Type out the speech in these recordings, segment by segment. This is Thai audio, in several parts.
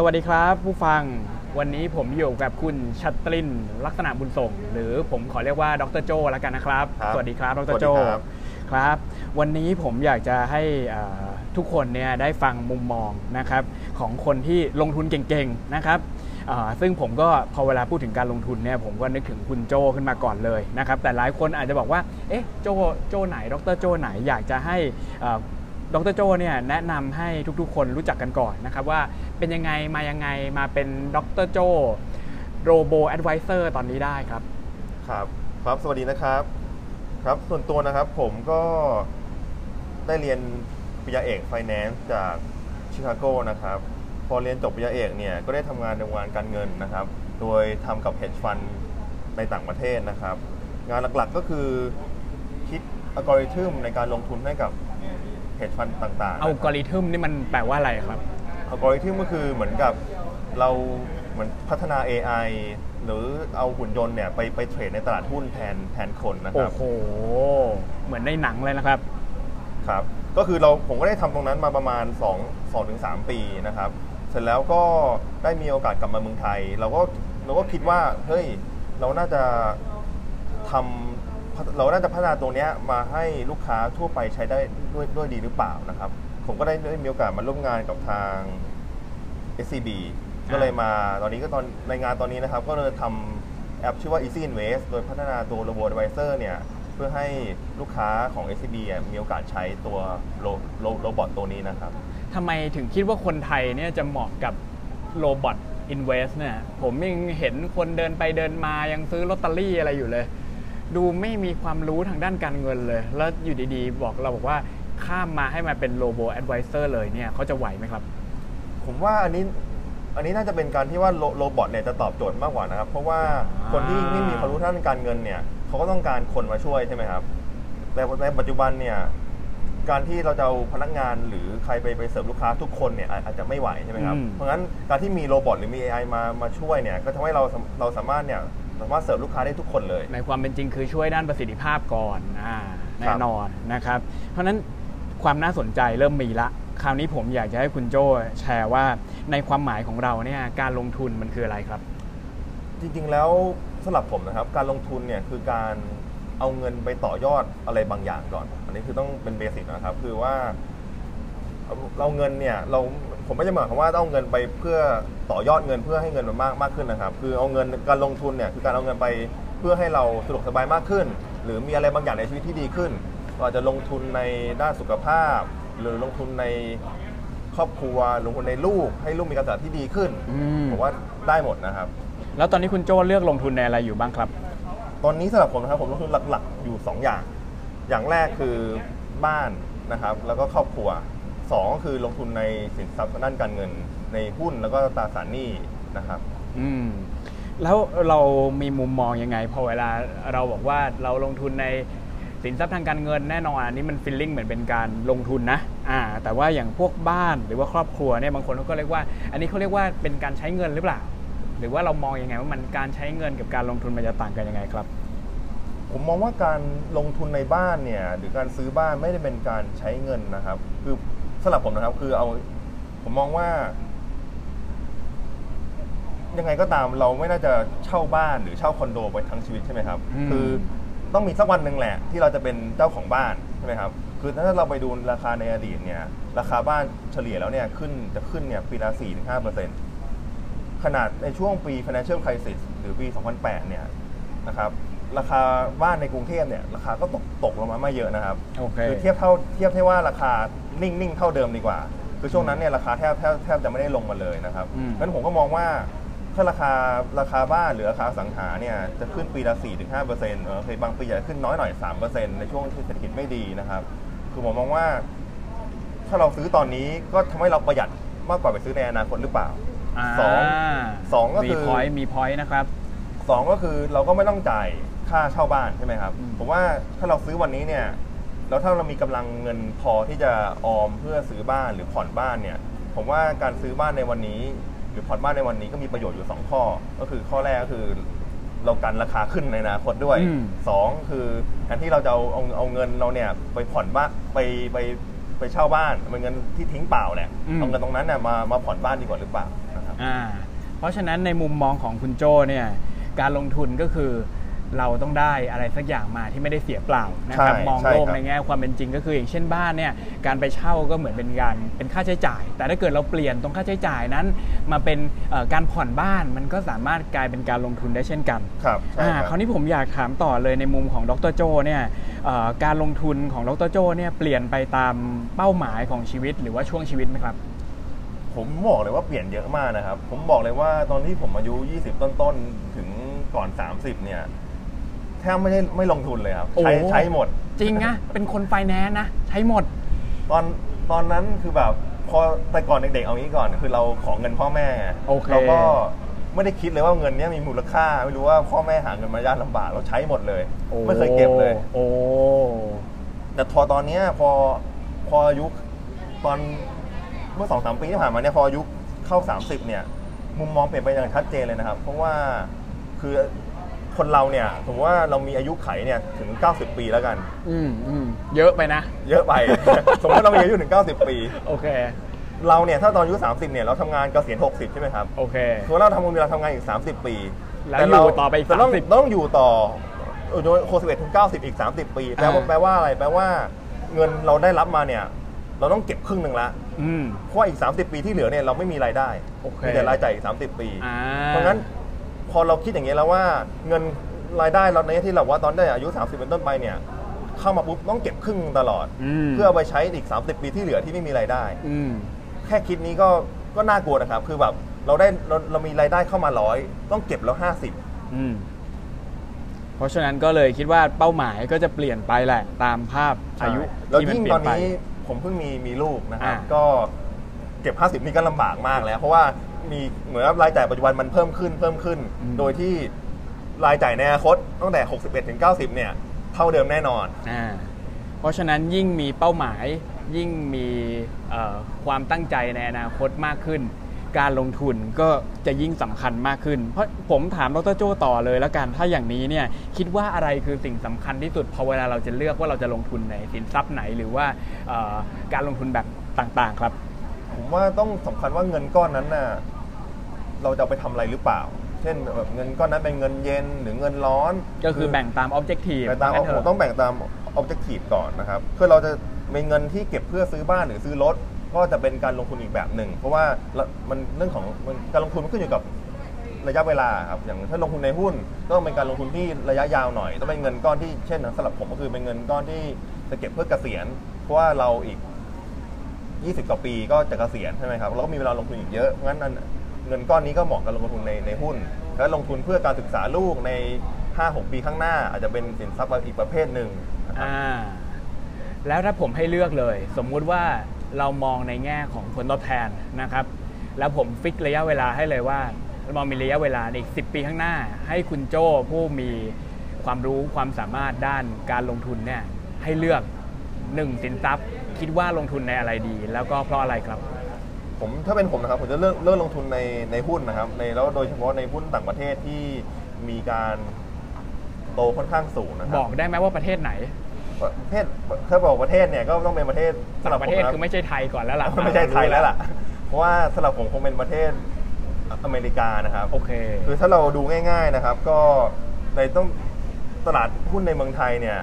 สวัสดีครับผู้ฟังวันนี้ผมอยู่กับคุณชัตรินลักษณะบุญส่ง หรือผมขอเรียกว่าดรโจแล้วกันนะครับ ครับสวัสดีครับดสวัรสดีโจครับ ครับ วันนี้ผมอยากจะให้อ่าทุกคนเนี่ยได้ฟังมุมมองนะครับของคนที่ลงทุนเก่งๆนะครับอ่าซึ่งผมก็พอเวลาพูดถึงการลงทุนเนี่ยผมก็นึกถึงคุณโจขึ้นมาก่อนเลยนะครับแต่หลายคนอาจจะบอกว่าเอ๊ะโจโจไหนดรโจไหนอยากจะให้อ่า ดรโจเนี่ยแนะนำให้ทุกๆ คนรู้จักกันก่อนนะครับว่าเป็นยังไงมายังไงมาเป็นดรโจ robo advisor ตอนนี้ได้ครับ ครับ ครับสวัสดีนะครับ ครับส่วนตัวนะครับผมก็ได้เรียนปริญญาเอกไฟแนนซ์จากชิคาโกนะครับ พอเรียนจบปริญญาเอกเนี่ยก็ได้ทำงานในวงการการเงินนะครับ โดยทำกับ hedge fund ในต่างประเทศนะครับ งานหลักๆก็คือคิดอัลกอริทึมในการลงทุนให้กับ hedge fund ต่างๆอัลกอริทึมนี่มันแปลว่าอะไรครับ อัลกอริทึมก็คือเหมือนกับเราเหมือนพัฒนา AI หรือเอาหุ่นยนต์เนี่ยไปไปเทรดในตลาดหุ้นแทนแทนคนนะคโอ้รับ โห เหมือนในหนังเลยนะครับ ครับ ก็คือเราผมก็ได้ทำตรงนั้นมาประมาณ2 2ถึง3ปีนะครับ เสร็จแล้วก็ได้มีโอกาสกลับมาเมืองไทย เราก็เราก็คิดว่า เฮ้ย เราน่าจะทำ เราน่าจะพัฒนาตัวนี้มาให้ลูกค้าทั่วไปใช้ได้ด้วยด้วยดีหรือเปล่านะครับ ผมก็ได้ได้มีโอกาสมาร่วมงานกับทาง SCB ก็เลยมาตอนนี้ก็ตอนในงานตอนนี้นะครับ ก็เลยทำแอปชื่อว่า Easy Invest โดยพัฒนาตัว Robo Advisor เนี่ยเพื่อให้ลูกค้าของ SCB มีโอกาสใช้ตัวโรโรโรบอทตัวนี้นะครับทำไมถึงคิดว่าคนไทยเนี่ยจะเหมาะกับ robot invest เนี่ยผมยังเห็นคนเดินไปเดินมายังซื้อลอตเตอรี่อะไรอยู่เลย ดูไม่มีความรู้ทางด้านการเงินเลย แล้วอยู่ดีๆ บอกเราบอกว่าข้ามมาให้มาเป็น robo advisor เลยเนี่ยเขาจะไหวไหมครับ ผมว่าอันนี้อันนี้น่าจะเป็นการที่ว่าโร robot เนี่ยจะตอบโจทย์มากกว่านะครับ เพราะว่าอ่าคนที่ไม่มีความรู้ทางด้านการเงินเนี่ยเขาก็ต้องการคนมาช่วยใช่ไหมครับ แต่ในปัจจุบันเนี่ยการที่เราจะเอาพนักงานหรือใครไปไปเสิร์ฟลูกค้าทุกคนเนี่ยอาจอาจจะไม่ไหวใช่ไหมครับอืมเพราะงั้นการที่มี robot หรือมี AI มามาช่วยเนี่ยก็ทำให้เราสามเราสามารถเนี่ย สามารถเสิร์ฟลูกค้าได้ทุกคนเลย ในความเป็นจริงคือช่วยด้านประสิทธิภาพก่อนอ่าแน่นอนนะครับ เพราะฉะนั้นความน่าสนใจเริ่มมีละ คราวนี้ผมอยากจะให้คุณโจ้แชร์ว่าในความหมายของเราเนี่ยการลงทุนมันคืออะไรครับ จริงๆแล้วสำหรับผมนะครับ การลงทุนเนี่ยคือการเอาเงินไปต่อยอดอะไรบางอย่างก่อน อันนี้คือต้องเป็นเบสิกนะครับ คือว่าเอาเราเงินเนี่ยเรา ผมไม่ได้หมายความว่าต้องเอาเงินไปเพื่อต่อยอดเงินเพื่อให้เงินมันมากมากขึ้นนะครับ คือเอาเงินการลงทุนเนี่ยคือการเอาเงินไปเพื่อให้เราสะดวกสบายมากขึ้น หรือมีอะไรบางอย่างในชีวิตที่ดีขึ้นเราอาจจะลงทุนในด้านสุขภาพ หรือลงทุนในครอบครัวลงทุนในลูกให้ลูกมีการศึกษาที่ดีขึ้นอืม ผมว่าได้หมดนะครับ แล้วตอนนี้คุณโจ้เลือกลงทุนในอะไรอยู่บ้างครับ ตอนนี้สำหรับผมนะครับผมลงทุนหลักๆ อยู่ 2 อย่าง อย่างแรกคือบ้านนะครับ แล้วก็ครอบครัว 2ก็คือลงทุนในสินทรัพย์ทางด้านการเงิน ในหุ้นแล้วก็ตราสารหนี้นะครับอืมแล้วเรามีมุมมองยังไง พอเวลาเราบอกว่าเราลงทุนในสินทรัพย์ทางการเงินแน่นอนอันนี้มันฟีลลิ่งเหมือนเป็นการลงทุนนะอ่าแต่ว่าอย่างพวกบ้านหรือว่าครอบครัวเนี่ยบางคนเขาก็เรียกว่า อันนี้เขาเรียกว่าเป็นการใช้เงินหรือเปล่า หรือว่าเรามองยังไงว่ามันการใช้เงินกับการลงทุนมันจะต่างกันยังไงครับ ผมมองว่าการลงทุนในบ้านเนี่ยหรือการซื้อบ้านไม่ได้เป็นการใช้เงินนะครับ คือ สำหรับผมนะครับ คือเอาผมมองว่า ยังไงก็ตามเราไม่น่าจะเช่าบ้านหรือเช่าคอนโดไปทั้งชีวิตใช่ไหมครับ อืม คือต้องมีสักวันหนึ่งแหละ ที่เราจะเป็นเจ้าของบ้านใช่ไหมครับ คือถ้าเราไปดูราคาในอดีตเนี่ย ราคาบ้านเฉลี่ยแล้วเนี่ยขึ้นจะขึ้นเนี่ยปีละ4-5%ถึงขนาดในช่วงปี financial crisis หรือปี 2008 เนี่ยนะครับ ราคาบ้านในกรุงเทพเนี่ยราคาก็ตกตกลงมาไม่เยอะนะครับโอเคคือเทียบเท่าเทียบเท่ว่าราคานิ่งๆเท่าเดิมดีกว่า คือช่วงนั้นเนี่ยราคาแทบแทบแทบจะไม่ได้ลงมาเลยนะครับอืมงั้นผมก็มองว่าถ้าราคาราคาบ้านหรือราคาอสังหาเนี่ยจะขึ้นปีละ 4-5%เออเคยบางปีอาจจะขึ้นน้อยหน่อย 3%ในช่วงที่เศรษฐกิจไม่ดีนะครับ คือผมมองว่า ถ้าเราซื้อตอนนี้ก็ทำให้เราประหยัดมากกว่าไปซื้อในอนาคตหรือเปล่าสองสองก็คือมีพอยต์มีพอยต์นะครับ สองก็คือเราก็ไม่ต้องจ่ายค่าเช่าบ้านใช่ไหมครับอืมผมว่าถ้าเราซื้อวันนี้เนี่ยแล้วถ้าเรามีกำลังเงินพอที่จะออมเพื่อซื้อบ้านหรือผ่อนบ้านเนี่ย ผมว่าการซื้อบ้านในวันนี้ หรือผ่อนบ้านในวันนี้ก็มีประโยชน์อยู่ 2 ข้อ ก็คือข้อแรกก็คือเรากันราคาขึ้นในอนาคตด้วยอืมสองคือแทนที่เราจะเอาเอาเอาเงินเราเนี่ยไปผ่อนบ้านไปไปไปเช่าบ้านเป็นเงินที่ทิ้งเปล่าแหละเอาเงินตรงนั้นเนี่ยมามาผ่อนบ้านดีกว่าหรือเปล่านะครับอ่าเพราะฉะนั้นในมุมมองของคุณโจเนี่ย การลงทุนก็คือ เราต้องได้อะไรสักอย่างมาที่ไม่ได้เสียเปล่านะครับใช่มองใช่โลกครับ ในแง่ความเป็นจริงก็คือ อย่างเช่นบ้านเนี่ยการไปเช่าก็เหมือนเป็นการเป็นค่าใช้จ่าย แต่ถ้าเกิดเราเปลี่ยนตรงค่าใช้จ่ายนั้น มาเป็นเอ่อการผ่อนบ้านมันก็สามารถกลายเป็นการลงทุนได้เช่นกัน ครับใช่อ่าครับคราวนี้ผมอยากถามต่อเลยในมุมของดรโจเนี่ยเอ่อการลงทุนของดรโจเนี่ยเปลี่ยนไปตามเป้าหมายของชีวิตหรือว่าช่วงชีวิตไหมครับ ผมบอกเลยว่าเปลี่ยนเยอะมากนะครับ ผมบอกเลยว่าตอนที่ผมอายุ 20 ต้นๆ ถึง ก่อน 30 เนี่ยแทบไม่ได้ไม่ลงทุนเลยครับใช้โอ้ ใช้หมด จริงนะเป็นคนไฟแนนซ์นะ ใช้หมด ตอนตอนนั้นคือแบบพอแต่ก่อนเด็กๆเอางี้ก่อน คือเราขอเงินพ่อแม่โอเค เราก็ไม่ได้คิดเลยว่าเงินเนี้ยมีมูลค่า ไม่รู้ว่าพ่อแม่หาเงินมายากลำบากเราใช้หมดเลยโอ้ไม่เคยเก็บเลย โอ้ แต่พอตอนเนี้ยพอพออายุตอนเมื่อสองสามปีที่ผ่านมาเนี่ยพออายุเข้า 30 เนี่ย มุมมองเปลี่ยนไปอย่างชัดเจนเลยนะครับ เพราะว่า คือคนเราเนี่ยสมมติว่าเรามีอายุไขเนี่ยถึง 90 ปีแล้วกัน อืมอืมเยอะไปนะ เยอะไป สมมติเรามีอายุถึง 90 ปี โอเค เราเนี่ยถ้าตอนอายุ 30 เนี่ยเราทำงานเกษียณ 60 ใช่ไหมครับโอเคคือเราทำงานเราทำงานอีก 30 ปีแล้วต่อยู่ต่อไปอีกแต่ต้อง30 ต้องอยู่ต่อเออโดย61ถึง90อีก30ปีแปลว่าอ่า แปลว่าอะไรแปลว่าเงินเราได้รับมาเนี่ย เราต้องเก็บครึ่งหนึ่งละอืม เพราะว่าอีก 30 ปีที่เหลือเนี่ยเราไม่มีรายได้โอเค มีแต่รายจ่ายอีก 30 ปี อ่าเพราะงั้น พอเราคิดอย่างนี้ยแล้วว่าเงินรายได้เราในที่เราว่าตอนได้อายุ 30 เป็นต้นไปเนี่ยเข้ามาปุ๊บต้องเก็บครึ่งตลอดอืมเพื่อเอาไปใช้อีก 30 ปีที่เหลือที่ไม่มีรายได้อืมแค่คิดนี้ก็ก็น่ากลัวนะครับ คือแบบเราได้เราเรามีรายได้เข้ามาร้อยต้องเก็บแล้วห้าสิบอืมเพราะฉะนั้นก็เลยคิดว่าเป้าหมายก็จะเปลี่ยนไปแหละ ตามภาพอายุแล้วที่มันยิ่งเปลี่ตยอนนไปนี้ผมเพิ่งมีมีลูกนะครับอ่าก็เก็บ 50 นี่ก็ลำบากมากแล้ว เพราะว่า มีเหมือนว่ารายจ่ายปัจจุบันมันเพิ่มขึ้นเพิ่มขึ้น โดยที่รายจ่ายในอนาคตตั้งแต่ 61ถึง90 เนี่ย เท่าเดิมแน่นอน อ่า เพราะฉะนั้นยิ่งมีเป้าหมายยิ่งมีเอ่อความตั้งใจในอนาคตมากขึ้น การลงทุนก็จะยิ่งสำคัญมากขึ้น เพราะผมถามดรโจต่อเลยแล้วกันถ้าอย่างนี้เนี่ยคิดว่าอะไรคือสิ่งสำคัญที่สุดพอเวลาเราจะเลือกว่าเราจะลงทุนในสินทรัพย์ไหนหรือว่าเอ่อการลงทุนแบบต่างๆครับ ผมว่าต้องสำคัญว่าเงินก้อนนั้นน่ะ เราจะเอาไปทำอะไรหรือเปล่า เช่นแบบเงินก้อนนั้นเป็นเงินเย็นหรือเงินร้อนก็คือแบ่งตาม objective แบ่งตามว่งั้นเถผมอะ ต้องแบ่งตาม objective ก่อนนะครับเพื่อเราจะมีเงินที่เก็บเพื่อซื้อบ้านหรือซื้อรถก็จะเป็นการลงทุนอีกแบบหนึ่ง เพราะว่าละมันเรื่องของมันการลงทุนมันขึ้นอยู่กับระยะเวลาครับอย่างถ้าลงทุนในหุ้นก็ต้องเป็นการลงทุนที่ระยะยาวหน่อยต้องเป็นเงินก้อนที่เช่นสำหรับผมก็คือเป็นเงินก้อนที่จะเก็บเพื่อเกษียณ เพราะว่าเราอีก 20 กว่าปีก็จะเกษียณใช่ไหมครับแล้วก็มีเวลาลงทุนอีกเยอะ งั้นอัน เงินก้อนนี้ก็เหมาะกับลงทุนในในหุ้น แล้วลงทุนเพื่อการศึกษาลูกใน 5-6 ปีข้างหน้า อาจจะเป็นสินทรัพย์อีกประเภทหนึ่งนะครับอ่าแล้วถ้าผมให้เลือกเลย สมมุติว่าเรามองในแง่ของผลตอบแทนนะครับ แล้วผมฟิกระยะเวลาให้เลยว่าเรามองมีระยะเวลาอีก 10 ปีข้างหน้า ให้คุณโจ้ผู้มีความรู้ความสามารถด้านการลงทุนเนี่ยให้เลือกหนึ่งสินทรัพย์ คิดว่าลงทุนในอะไรดี แล้วก็เพราะอะไรครับ ผมถ้าเป็นผมนะครับผมจะเลือกเลือกลงทุนในในหุ้นนะครับในแล้วโดยเฉพาะในหุ้นต่างประเทศที่มีการโตค่อนข้างสูงนะคบรัอกได้ไหมว่าประเทศไหน ประเทศถ้าบอกประเทศเนี่ยก็ต้องเป็นประเทศสำหต่ารับงปผระมเทศนะคือไม่ใช่ไทยก่อนแล้วล่ะไม่ใช่ไทยแล้วล่ะเพราะว่าสำหรับผมคงเป็นประเทศอเมริกานะครับโอเคคือถ้าเราดูง่าย ๆนะครับ ก็ในต้องตลาดหุ้นในเมืองไทยเนี่ย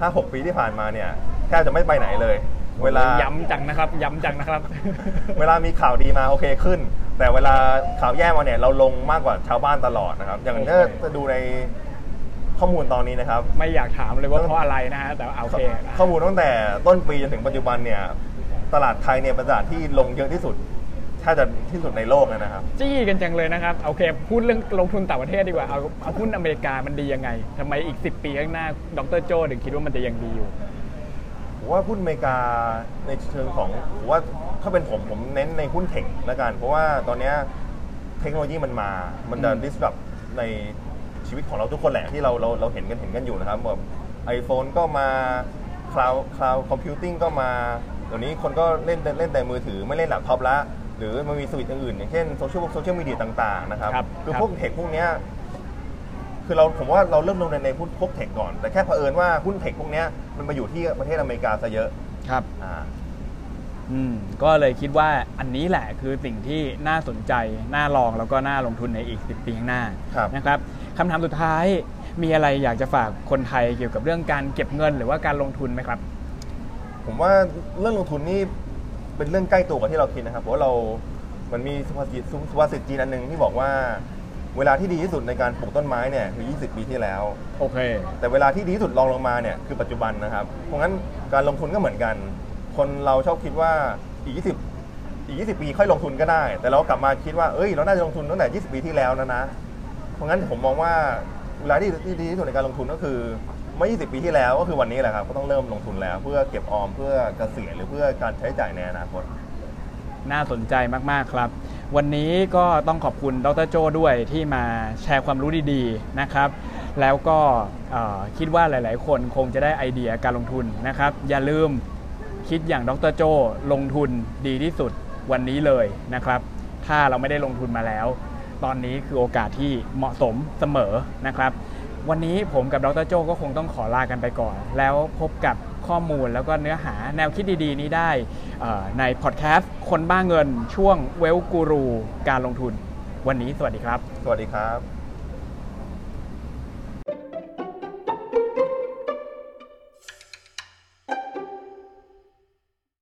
ห้าหกปีที่ผ่านมาเนี่ยแทบจะไม่ไปไหนเลย เวลาย้ำจังนะครับ ย้ำจังนะครับ เวลามีข่าวดีมาโอเคขึ้น แต่เวลาข่าวแย่มาเนี่ยเราลงมากกว่าชาวบ้านตลอดนะครับ อย่างถ้าโอเคจะดูในข้อมูลตอนนี้นะครับ ไม่อยากถามเลยว่าเพราะอะไรนะฮะแต่เอาโอเคนะข้อมูลตั้งแต่ต้นปีจนถึงปัจจุบันเนี่ยตลาดไทยเนี่ยเป็นตลาดที่ลงเยอะที่สุดถ้าจะที่สุดในโลกเลยนะครับ จี้กันจังเลยนะครับโอเค พูดเรื่องลงทุนต่างประเทศดีกว่าเอาเอาหุ้นอเมริกามันดียังไงทำไมอีก 10 ปีข้างหน้า ดรโจถึงคิดว่ามันจะยังดีอยู่ ผมว่าหุ้นอเมริกาในเชิงของผมว่าถ้าเป็นผมผมเน้นในหุ้นเทคแล้วกัน เพราะว่าตอนเนี้ยเทคโนโลยีมันมา มันจะอืม disrupt ในชีวิตของเราทุกคนแหละที่เราเราเราเห็นกันเห็นกันอยู่นะครับแบบไอโฟนก็มา cloud cloud computing ก็มาเดี๋ยวนี้คนก็เล่นเล่นแต่มือถือไม่เล่นแล็ปท็อปละหรือมันมีสวิตช์อื่นๆอย่างเช่น social social media ต่างๆนะครับครับคือครับพวก tech พวกเนี้ย คือเราผมว่าเราเริ่มลงในในหุ้นพวก tech ก่อน แต่แค่เผอิญว่าหุ้น tech พวกเนี้ยมันมาอยู่ที่ประเทศอเมริกาซะเยอะครับ อ่า อืมก็เลยคิดว่าอันนี้แหละคือสิ่งที่น่าสนใจ น่าลองแล้วก็น่าลงทุนในอีก 10 ปีข้างหน้าครับ นะครับคำถามสุดท้ายมีอะไรอยากจะฝากคนไทยเกี่ยวกับเรื่องการเก็บเงินหรือว่าการลงทุนไหมครับ ผมว่าเรื่องลงทุนนี่เป็นเรื่องใกล้ตัวกับที่เราคิดนะครับเพราะว่าเรา มันมีสุภาษิตสุภาษิตจีนอันหนึ่งที่บอกว่า เวลาที่ดีที่สุดในการปลูกต้นไม้เนี่ยคือ 20 ปีที่แล้ว โอเค แต่เวลาที่ดีที่สุดรองลงมาเนี่ยคือปัจจุบันนะครับ เพราะงั้นการลงทุนก็เหมือนกัน คนเราชอบคิดว่าอีก 20 อีก 20 ปีค่อยลงทุนก็ได้ แต่เรากลับมาคิดว่า เอ้ย เราน่าจะลงทุนตั้งแต่ 20 ปีที่แล้วนะนะ เพราะงั้นผมมองว่าเวลาที่ที่ดีที่สุดในการลงทุนก็คือเมื่อ 20 ปีที่แล้วก็คือวันนี้แหละครับ ก็ต้องเริ่มลงทุนแล้ว เพื่อเก็บออมเพื่อเกษียณหรือเพื่อการใช้จ่ายในอนาคต น่าสนใจมาก ๆ ครับ วันนี้ก็ต้องขอบคุณดรโจด้วยที่มาแชร์ความรู้ดีๆนะครับ แล้วก็คิดว่าหลาย ๆ คนคงจะได้ไอเดียการลงทุนนะครับ อย่าลืมคิดอย่างดรโจลงทุนดีที่สุดวันนี้เลยนะครับ ถ้าเราไม่ได้ลงทุนมาแล้ว ตอนนี้คือโอกาสที่เหมาะสมเสมอนะครับ วันนี้ผมกับดรโจก็คงต้องขอลากันไปก่อน แล้วพบกับ ข้อมูล แล้วก็เนื้อหาแนวคิดดีๆ นี้ได้ในพอดแคสต์คนบ้าเงินช่วงเวลกูรูการลงทุน วันนี้สวัสดีครับ สวัสดีครับ